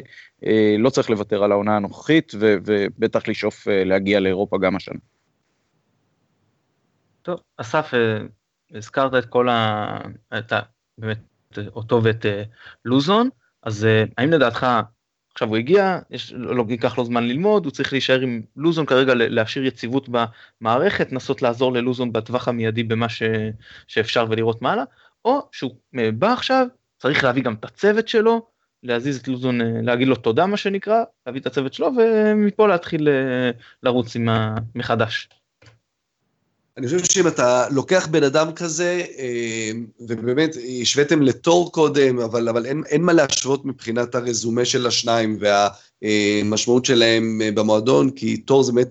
לא צריך לוותר על העונה הנוכחית, ובטח לשאוף להגיע לאירופה גם השנה. טוב, אסף, אה, הזכרת את כל ה... את ה... באמת, אותו ואת אה, לוזון, אז אה, האם לדעתך, עכשיו הוא הגיע, יש, לא, לא ייקח לו זמן ללמוד, הוא צריך להישאר עם לוזון כרגע, להשאיר יציבות במערכת, לנסות לעזור ללוזון בטווח המיידי במה ש, שאפשר ולראות מעלה, או שהוא בא עכשיו, צריך להביא גם את הצוות שלו, להזיז את לוזון, להגיד לו תודה מה שנקרא, להביא את הצוות שלו ומפה להתחיל לרוץ עם מחדש. אני חושב שאם אתה לוקח בן אדם כזה, אה, ובאמת השוויתם לתור קודם, אבל, אבל אין, אין מה להשוות מבחינת הרזומה של השניים והמשמעות שלהם אה, במועדון, כי תור זה באמת,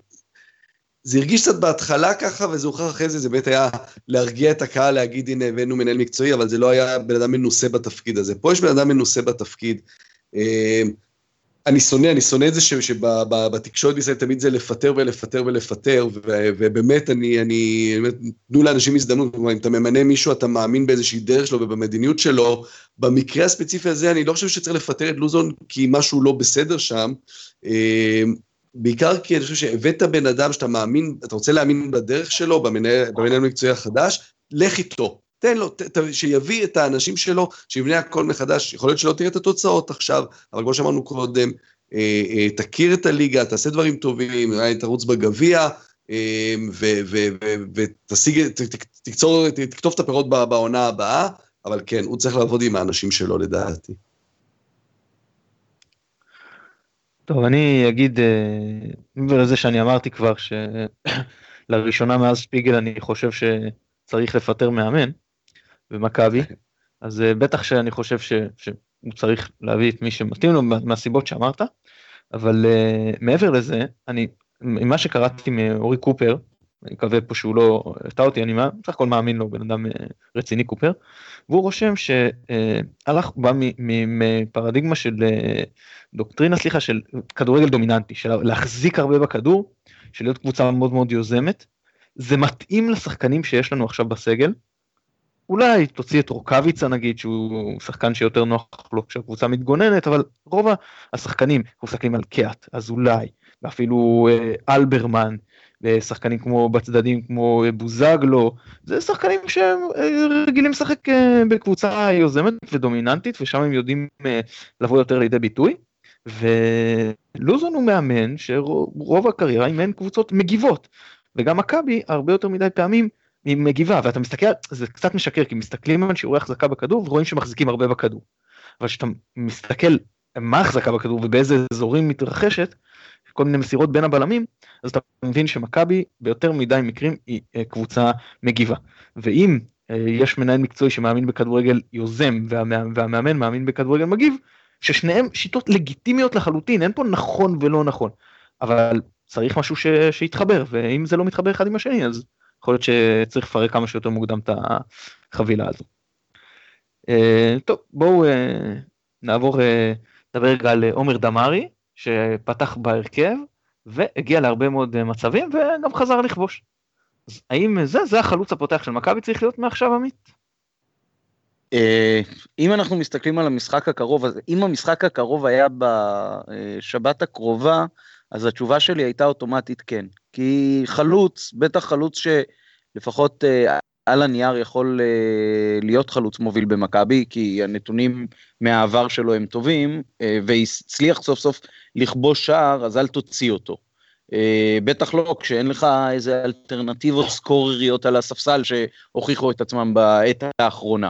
זה הרגיש קצת בהתחלה ככה, וזה הוכח אחרי זה, זה באמת היה להרגיע את הקהל, להגיד הנה הבאנו מנהל מקצועי, אבל זה לא היה בן אדם מנוסה בתפקיד הזה. פה יש בן אדם מנוסה בתפקיד. אני שונא, אני שונא את זה שבתקשורת בישראל תמיד זה לפטר ולפטר ולפטר, ובאמת, אני, אני, תנו לאנשים הזדמנות, כלומר, אם אתה ממנה מישהו, אתה מאמין באיזושהי דרך שלו ובמדיניות שלו. במקרה הספציפי הזה, אני לא חושב שצריך לפטר את לוזון כי משהו לא בסדר שם. אה, בעיקר כי אני חושב שהבאת בן אדם שאתה מאמין, אתה רוצה להאמין בדרך שלו, במנהל המקצועי החדש, לך איתו. תן לו, ת, ת, שיביא את האנשים שלו, שיבנה הכל מחדש, יכול להיות שלא תראה את התוצאות עכשיו, אבל כמו שאמרנו קודם, אה, אה, תכיר את הליגה, תעשה דברים טובים, אולי תרוץ בגביע, אה, ותשיג, תקצור, תכתוב את הפירות בעונה הבאה, אבל כן, הוא צריך לעבוד עם האנשים שלו לדעתי. טוב, אני אגיד, מעבר לזה שאני אמרתי כבר שלראשונה מאז שפיגל אני חושב שצריך לפטר מאמן, ומכבי, אז אה, בטח שאני חושב ש, שהוא צריך להביא את מי שמתאים לו מהסיבות שאמרת, אבל uh, מעבר לזה, אני, ממה שקראתי מאורי קופר, אני מקווה פה שהוא לא הטע אותי, אני בסך הכל מאמין לו, בן אדם uh, רציני קופר, והוא רושם שהלך, בא מפרדיגמה של דוקטרינה, סליחה, של כדורגל דומיננטי, של להחזיק הרבה בכדור, של להיות קבוצה מאוד מאוד יוזמת, זה מתאים לשחקנים שיש לנו עכשיו בסגל, אולי תוציא את רוקאביצה נגיד שהוא שחקן שיותר נוח לו כשהקבוצה מתגוננת אבל רוב השחקנים אנחנו מסתכלים על קיאט אז אולי ואפילו אה, אלברמן ושחקנים כמו בצדדים כמו בוזגלו זה שחקנים שהם אה, רגילים לשחק אה, בקבוצה יוזמת ודומיננטית ושם הם יודעים אה, לבוא יותר לידי ביטוי. ולוזון הוא מאמן שרוב הקריירה אימן קבוצות מגיבות וגם מכבי הרבה יותר מדי פעמים היא מגיבה ואתה מסתכל זה קצת משקר כי מסתכלים על שיעורי החזקה בכדור ורואים שמחזיקים הרבה בכדור. אבל כשאתה מסתכל מה החזקה בכדור ובאיזה אזורים מתרחשת כל מיני מסירות בין הבלמים אז אתה מבין שמכבי ביותר מדי מקרים היא אה, קבוצה מגיבה ואם אה, יש מנהל מקצועי שמאמין בכדורגל יוזם והמאמן, והמאמן מאמין בכדורגל מגיב ששניהם שיטות לגיטימיות לחלוטין אין פה נכון ולא נכון אבל צריך משהו ש... שיתחבר ואם זה לא מתחבר אחד עם השני אז יכול להיות שצריך לפרק כמה שיותר מוקדם את החבילה הזו. Uh, טוב, בואו uh, נעבור, לדבר uh, רגע על עומר דמארי, שפתח בהרכב, והגיע להרבה מאוד מצבים, וגם חזר לכבוש. אז האם זה, זה החלוץ הפותח של מכבי צריך להיות מעכשיו עמית? אם אנחנו מסתכלים על המשחק הקרוב, אז אם המשחק הקרוב היה בשבת הקרובה, אז התשובה שלי הייתה אוטומטית כן. כי חלוץ, בטח חלוץ שלפחות אה, על הנייר יכול אה, להיות חלוץ מוביל במכבי, כי הנתונים מהעבר שלו הם טובים, אה, והצליח סוף סוף לכבוש שער, אז אל תוציא אותו. אה, בטח לא כשאין לך איזה אלטרנטיבות סקורריות על הספסל שהוכיחו את עצמם בעת האחרונה.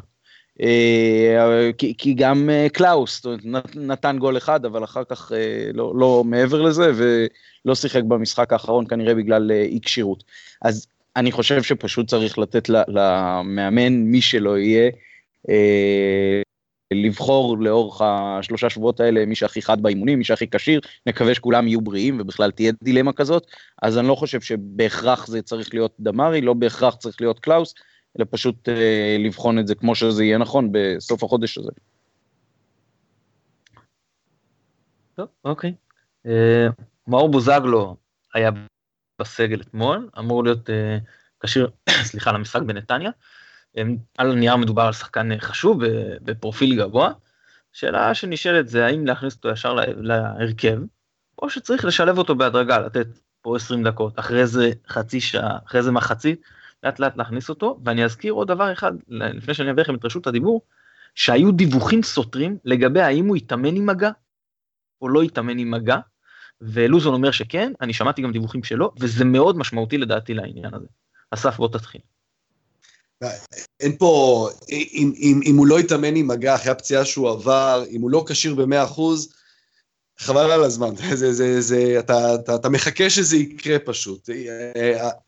אה, כי, כי גם אה, קלאוס נתן גול אחד, אבל אחר כך אה, לא, לא מעבר לזה, ולא שיחק במשחק האחרון כנראה בגלל אי כשירות. אז אני חושב שפשוט צריך לתת למאמן, מי שלא יהיה, לבחור לאורך השלושה שבועות האלה מי שהכי חד באימונים, מי שהכי כשיר, נקווה שכולם יהיו בריאים ובכלל תהיה דילמה כזאת, אז אני לא חושב שבהכרח זה צריך להיות דמרי, לא בהכרח צריך להיות קלאוס, אלא פשוט אה, לבחון את זה כמו שזה יהיה נכון בסוף החודש הזה. טוב, אוקיי. אה, מאור בוזגלו היה בסגל אתמול, אמור להיות אה, כשיר, סליחה, למשחק בנתניה. על הנייר מדובר על שחקן חשוב בפרופיל גבוה. שאלה שנשאלת זה האם להכניס אותו ישר להרכב, או שצריך לשלב אותו בהדרגה, לתת פה 20 דקות, אחרי זה חצי שעה, אחרי זה מחצית, לאט לאט להכניס אותו, ואני אזכיר עוד דבר אחד, לפני שאני אעביר לכם את רשות הדיבור, שהיו דיווחים סותרים לגבי האם הוא יתאמן עם מגע, או לא יתאמן עם מגע, ולוזון אומר שכן, אני שמעתי גם דיווחים שלו, וזה מאוד משמעותי לדעתי לעניין הזה. אסף, בוא תתחיל. אין פה, אם, אם, אם הוא לא יתאמן עם מגע אחרי הפציעה שהוא עבר, אם הוא לא כשיר ב-100%, חבל על הזמן, זה, זה, זה, אתה, אתה, אתה מחכה שזה יקרה פשוט.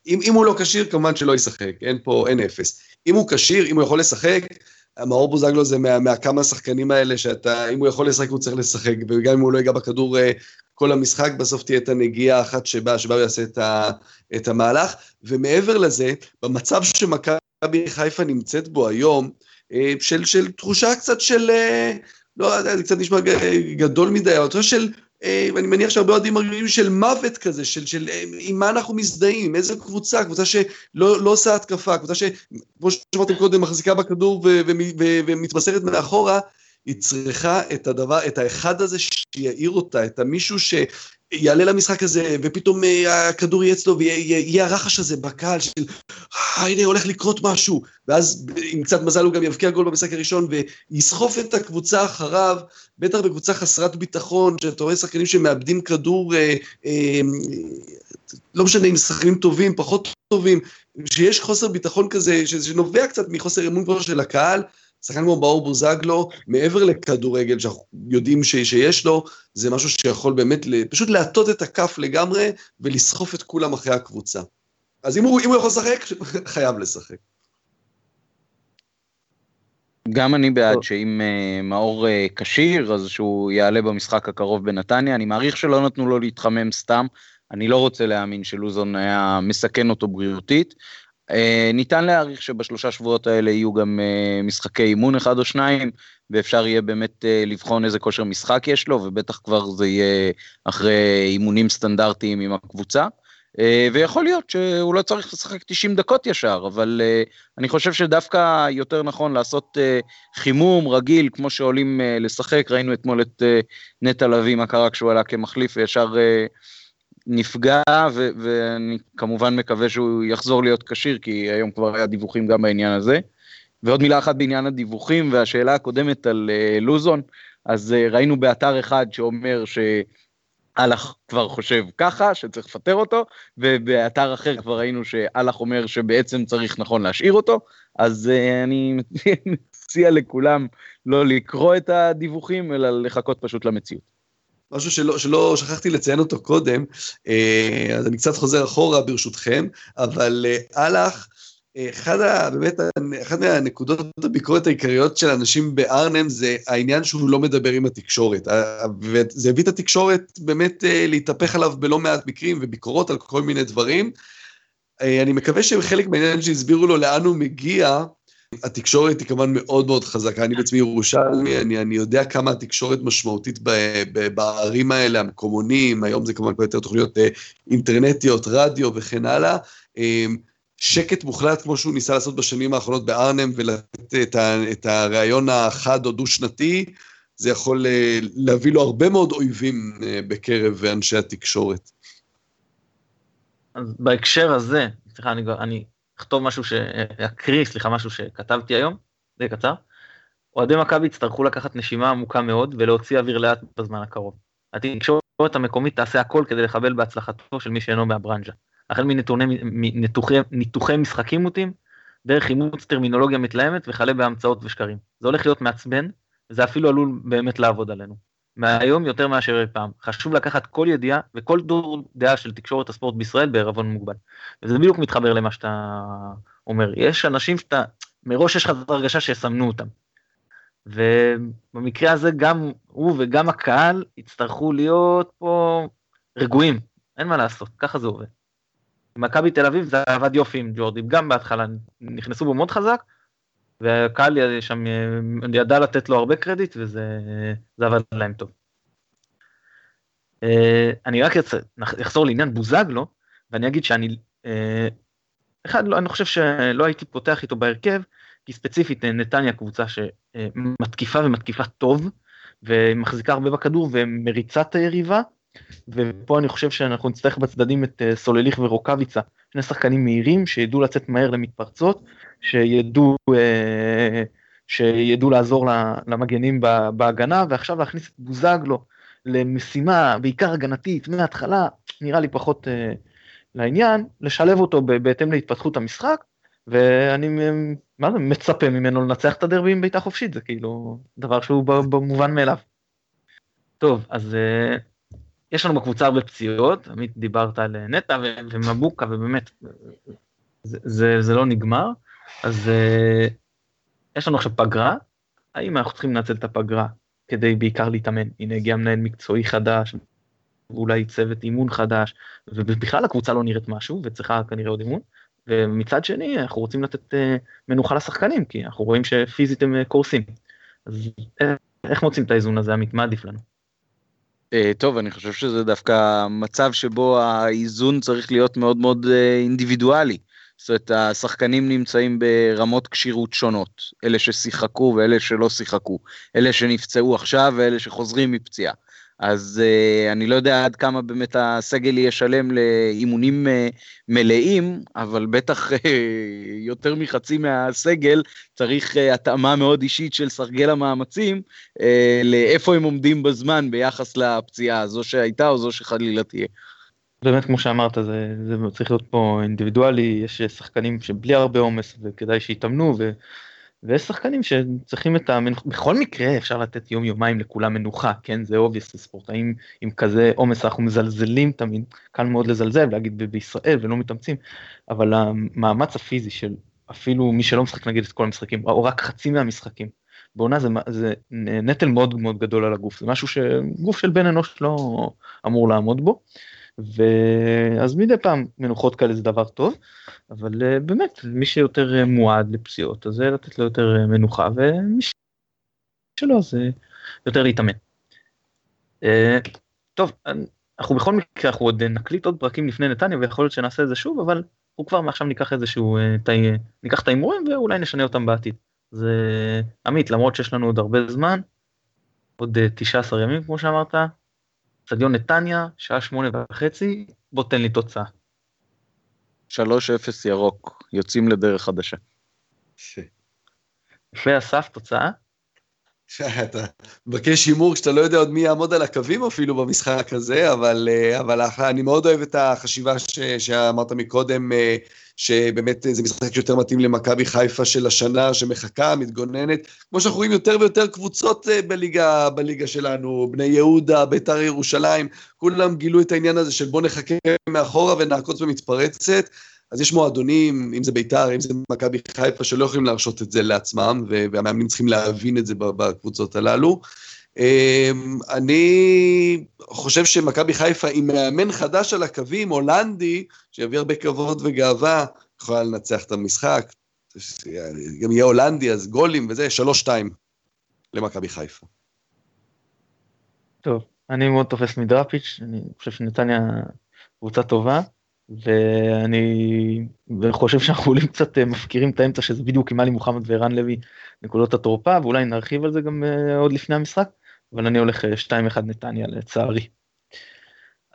אם, אם הוא לא כשיר, כמובן שלא ישחק, אין פה, אין אפס. אם הוא כשיר, אם הוא יכול לשחק, מאור בוזגלו זה מה, מהכמה שחקנים האלה שאתה, אם הוא יכול לשחק, הוא צריך לשחק, וגם אם הוא לא ייגע בכדור אה, כל המשחק, בסוף תהיה את הנגיעה האחת שבה, שבה הוא יעשה את, ה, את המהלך. ומעבר לזה, במצב שמכבי חיפה נמצאת בו היום, אה, של, של תחושה קצת של... אה, לא, זה קצת נשמע גדול מדי, אבל תחושה של ואני מניח שהרבה אוהדים מרגישים של מוות כזה, של, של עם מה אנחנו מזדהים, עם איזה קבוצה, קבוצה שלא לא עושה התקפה, קבוצה שכמו שאמרתם קודם, מחזיקה בכדור ומתבשרת מאחורה, היא צריכה את הדבר, את האחד הזה שיעיר אותה, את המישהו שיעלה למשחק הזה, ופתאום אה, הכדור יהיה אצלו, ויהיה הרחש הזה בקהל של, אה, הנה הולך לקרות משהו, ואז עם קצת מזל הוא גם יבקיע גול במשחק הראשון, ויסחוף את הקבוצה אחריו, בטח בקבוצה חסרת ביטחון, שאתה רואה שחקנים שמאבדים כדור, אה, אה, לא משנה אם שחקנים טובים, פחות טובים, שיש חוסר ביטחון כזה, שנובע קצת מחוסר אמון כבר של הקהל, שחקן כמו באור בוזגלו, מעבר לכדורגל שאנחנו יודעים ש, שיש לו, זה משהו שיכול באמת פשוט להטות את הכף לגמרי ולסחוף את כולם אחרי הקבוצה. אז אם הוא, אם הוא יכול לשחק, חייב לשחק. גם אני בעד שאם uh, מאור uh, כשיר, אז שהוא יעלה במשחק הקרוב בנתניה. אני מעריך שלא נתנו לו להתחמם סתם. אני לא רוצה להאמין שלוזון היה מסכן אותו בריאותית. Uh, ניתן להעריך שבשלושה שבועות האלה יהיו גם uh, משחקי אימון אחד או שניים, ואפשר יהיה באמת uh, לבחון איזה כושר משחק יש לו, ובטח כבר זה יהיה אחרי אימונים סטנדרטיים עם הקבוצה. ויכול להיות שהוא לא צריך לשחק 90 דקות ישר, אבל אני חושב שדווקא יותר נכון לעשות חימום רגיל, כמו שעולים לשחק, ראינו אתמול את נטע לביא, מה קרה כשהוא עלה כמחליף, וישר... נפגע, ו- ואני כמובן מקווה שהוא יחזור להיות כשיר, כי היום כבר היה דיווחים גם בעניין הזה. ועוד מילה אחת בעניין הדיווחים, והשאלה הקודמת על uh, לוזון, אז uh, ראינו באתר אחד שאומר שאלח כבר חושב ככה, שצריך לפטר אותו, ובאתר אחר כבר ראינו שאלח אומר שבעצם צריך נכון להשאיר אותו, אז uh, אני מציע לכולם לא לקרוא את הדיווחים, אלא לחכות פשוט למציאות. משהו שלא, שלא שכחתי לציין אותו קודם, אה, אז אני קצת חוזר אחורה ברשותכם, אבל אהלך, אה, אחד, באמת, אחד מהנקודות הביקורת העיקריות של אנשים בארנם זה העניין שהוא לא מדבר עם התקשורת. וזה הביא את התקשורת באמת אה, להתהפך עליו בלא מעט מקרים וביקורות על כל מיני דברים. אני מקווה שהם חלק מהעניין שהסבירו לו לאן הוא מגיע, התקשורת היא כמובן מאוד מאוד חזקה, אני בעצמי ירושלמי, אני, אני יודע כמה התקשורת משמעותית ב, ב, בערים האלה, המקומונים, היום זה כמובן כבר יותר תוכניות אה, אינטרנטיות, רדיו וכן הלאה. אה, שקט מוחלט כמו שהוא ניסה לעשות בשנים האחרונות בארנם ולתת את, את הרעיון החד או דו-שנתי, זה יכול אה, להביא לו הרבה מאוד אויבים בקרב אנשי התקשורת. אז בהקשר הזה, סליחה, אני, אני אכתוב משהו ש... אקריא, סליחה, משהו שכתבתי היום, די קצר. אוהדי מכבי יצטרכו לקחת נשימה עמוקה מאוד ולהוציא אוויר לאט בזמן הקרוב. התקשורת המקומית תעשה הכל כדי לחבל בהצלחתו של מי שאינו מהברנז'ה. החל מניתוחי משחקים מוטים, דרך אימוץ טרמינולוגיה מתלהמת וכלה בהמצאות ושקרים. זה הולך להיות מעצבן, וזה אפילו עלול באמת לעבוד עלינו. מהיום יותר מאשר אי פעם. חשוב לקחת כל ידיעה וכל דור דעה של תקשורת הספורט בישראל בערבון מוגבל. וזה בדיוק מתחבר למה שאתה אומר. יש אנשים שאתה, מראש יש לך את הרגשה שיסמנו אותם. ובמקרה הזה גם הוא וגם הקהל יצטרכו להיות פה רגועים, אין מה לעשות, ככה זה עובד. מכבי תל אביב זה עבד יופי עם ג'ורדי, גם בהתחלה נכנסו בו מאוד חזק, והקהל שם ידע לתת לו הרבה קרדיט וזה עבד להם טוב. אה, אני רק אחזור לעניין בוזגלו, ואני אגיד שאני, אה, אחד, לא, אני חושב שלא הייתי פותח איתו בהרכב, כי ספציפית אה, נתניה קבוצה שמתקיפה ומתקיפה טוב, ומחזיקה הרבה בכדור ומריצה את היריבה, ופה אני חושב שאנחנו נצטרך בצדדים את סולליך ורוקאביצה, שני שחקנים מהירים שידעו לצאת מהר למתפרצות, שידעו, אה, שידעו לעזור למגנים בהגנה, ועכשיו להכניס את בוזגלו למשימה בעיקר הגנתית מההתחלה, נראה לי פחות אה, לעניין, לשלב אותו בהתאם להתפתחות המשחק, ואני מה זה, מצפה ממנו לנצח את הדרבי עם בעיטה חופשית, זה כאילו דבר שהוא במובן מאליו. טוב, אז אה, יש לנו בקבוצה הרבה פציעות, עמית דיברת על נטע ומבוקה, ובאמת, זה, זה, זה לא נגמר. אז uh, יש לנו עכשיו פגרה, האם אנחנו צריכים לנצל את הפגרה כדי בעיקר להתאמן? הנה הגיע מנהל מקצועי חדש, ואולי צוות אימון חדש, ובכלל הקבוצה לא נראית משהו, וצריכה כנראה עוד אימון. ומצד שני אנחנו רוצים לתת uh, מנוחה לשחקנים, כי אנחנו רואים שפיזית הם קורסים. אז איך מוצאים את האיזון הזה, עמית? מה עדיף לנו? Uh, טוב, אני חושב שזה דווקא מצב שבו האיזון צריך להיות מאוד מאוד uh, אינדיבידואלי. זאת אומרת, השחקנים נמצאים ברמות כשירות שונות, אלה ששיחקו ואלה שלא שיחקו, אלה שנפצעו עכשיו ואלה שחוזרים מפציעה. אז uh, אני לא יודע עד כמה באמת הסגל יהיה שלם לאימונים uh, מלאים, אבל בטח uh, יותר מחצי מהסגל צריך uh, התאמה מאוד אישית של סרגל המאמצים uh, לאיפה הם עומדים בזמן ביחס לפציעה, זו שהייתה או זו שחלילה תהיה. באמת כמו שאמרת זה, זה צריך להיות פה אינדיבידואלי, יש שחקנים שבלי הרבה עומס וכדאי שיתאמנו ו... ויש שחקנים שצריכים את המנוחה, בכל מקרה אפשר לתת יום יומיים לכולם מנוחה, כן זה obvious, ספורטאים עם כזה עומס אנחנו מזלזלים תמיד, קל מאוד לזלזל ולהגיד בישראל ולא מתאמצים, אבל המאמץ הפיזי של אפילו מי שלא משחק נגיד את כל המשחקים, או רק חצי מהמשחקים, בעונה זה, זה נטל מאוד מאוד גדול על הגוף, זה משהו שגוף של בן אנוש לא אמור לעמוד בו. ואז מדי פעם מנוחות כאלה זה דבר טוב, אבל אה, באמת מי שיותר אה, מועד לפציעות אז זה לתת לו יותר אה, מנוחה ומי שלא זה יותר להתאמן. טוב, אנחנו בכל מקרה אנחנו עוד נקליט עוד פרקים לפני נתניה ויכול להיות שנעשה את זה שוב אבל אנחנו כבר מעכשיו ניקח איזשהו, ניקח את ההימורים ואולי נשנה אותם בעתיד. זה עמית למרות שיש לנו עוד הרבה זמן, עוד 19 ימים כמו שאמרת, אצטדיון נתניה, שעה שמונה וחצי, בוא תן לי תוצאה. 3-0 ירוק, יוצאים לדרך חדשה. יפה אסף, תוצאה? אתה מבקש הימור כשאתה לא יודע עוד מי יעמוד על הקווים אפילו במשחק הזה, אבל, אה, אבל אני מאוד אוהב את החשיבה ש, שאמרת מקודם, אה, שבאמת זה משחק שיותר מתאים למכבי חיפה של השנה, שמחכה, מתגוננת. כמו שאנחנו רואים יותר ויותר קבוצות אה, בליגה, בליגה שלנו, בני יהודה, בית"ר ירושלים, כולם גילו את העניין הזה של בוא נחכה מאחורה ונעקוץ במתפרצת. אז יש מועדונים, אם זה בית"ר, אם זה מכבי חיפה, שלא יכולים להרשות את זה לעצמם, והמאמנים צריכים להבין את זה בקבוצות הללו. אמ, אני חושב שמכבי חיפה עם מאמן חדש על הקווים, הולנדי, שיביא הרבה כבוד וגאווה, יכולה לנצח את המשחק. גם יהיה הולנדי, אז גולים וזה, שלוש-שתיים למכבי חיפה. טוב, אני מאוד תופס מדראפיץ', אני חושב שנתניה קבוצה טובה. ואני חושב שאנחנו עולים קצת אה, מפקירים את האמצע שזה בדיוק עם עלי מוחמד וערן לוי נקודות התורפה ואולי נרחיב על זה גם אה, עוד לפני המשחק אבל אני הולך 2-1 אה, נתניה לצערי.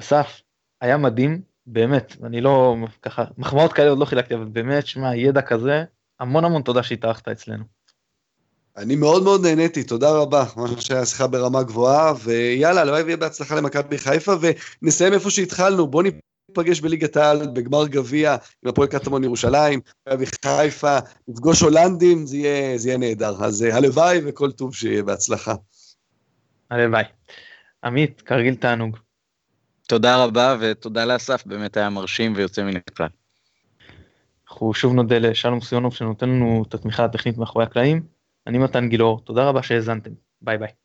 אסף היה מדהים באמת אני לא ככה מחמאות כאלה עוד לא חילקתי אבל באמת שמע ידע כזה המון המון תודה שהתארחת אצלנו. אני מאוד מאוד נהניתי, תודה רבה, ממש היה שיחה ברמה גבוהה, ויאללה, הלוואי ויהיה בהצלחה למכבי חיפה, ונסיים איפה שהתחלנו, בוא ניפגש בליגת העל, בגמר גביע, עם הפועל קטמון ירושלים, מכבי חיפה, נפגוש הולנדים, זה יהיה, זה יהיה נהדר. אז אה, הלוואי וכל טוב שיהיה בהצלחה. הלוואי. עמית, כרגיל תענוג. תודה רבה ותודה לאסף, באמת היה מרשים ויוצא מן הכלל. אנחנו שוב נודה לשלום סיונוב שנותן לנו את התמיכה הטכנית מאחורי הקלעים. אני מתן גילאור, תודה רבה שהאזנתם, ביי ביי.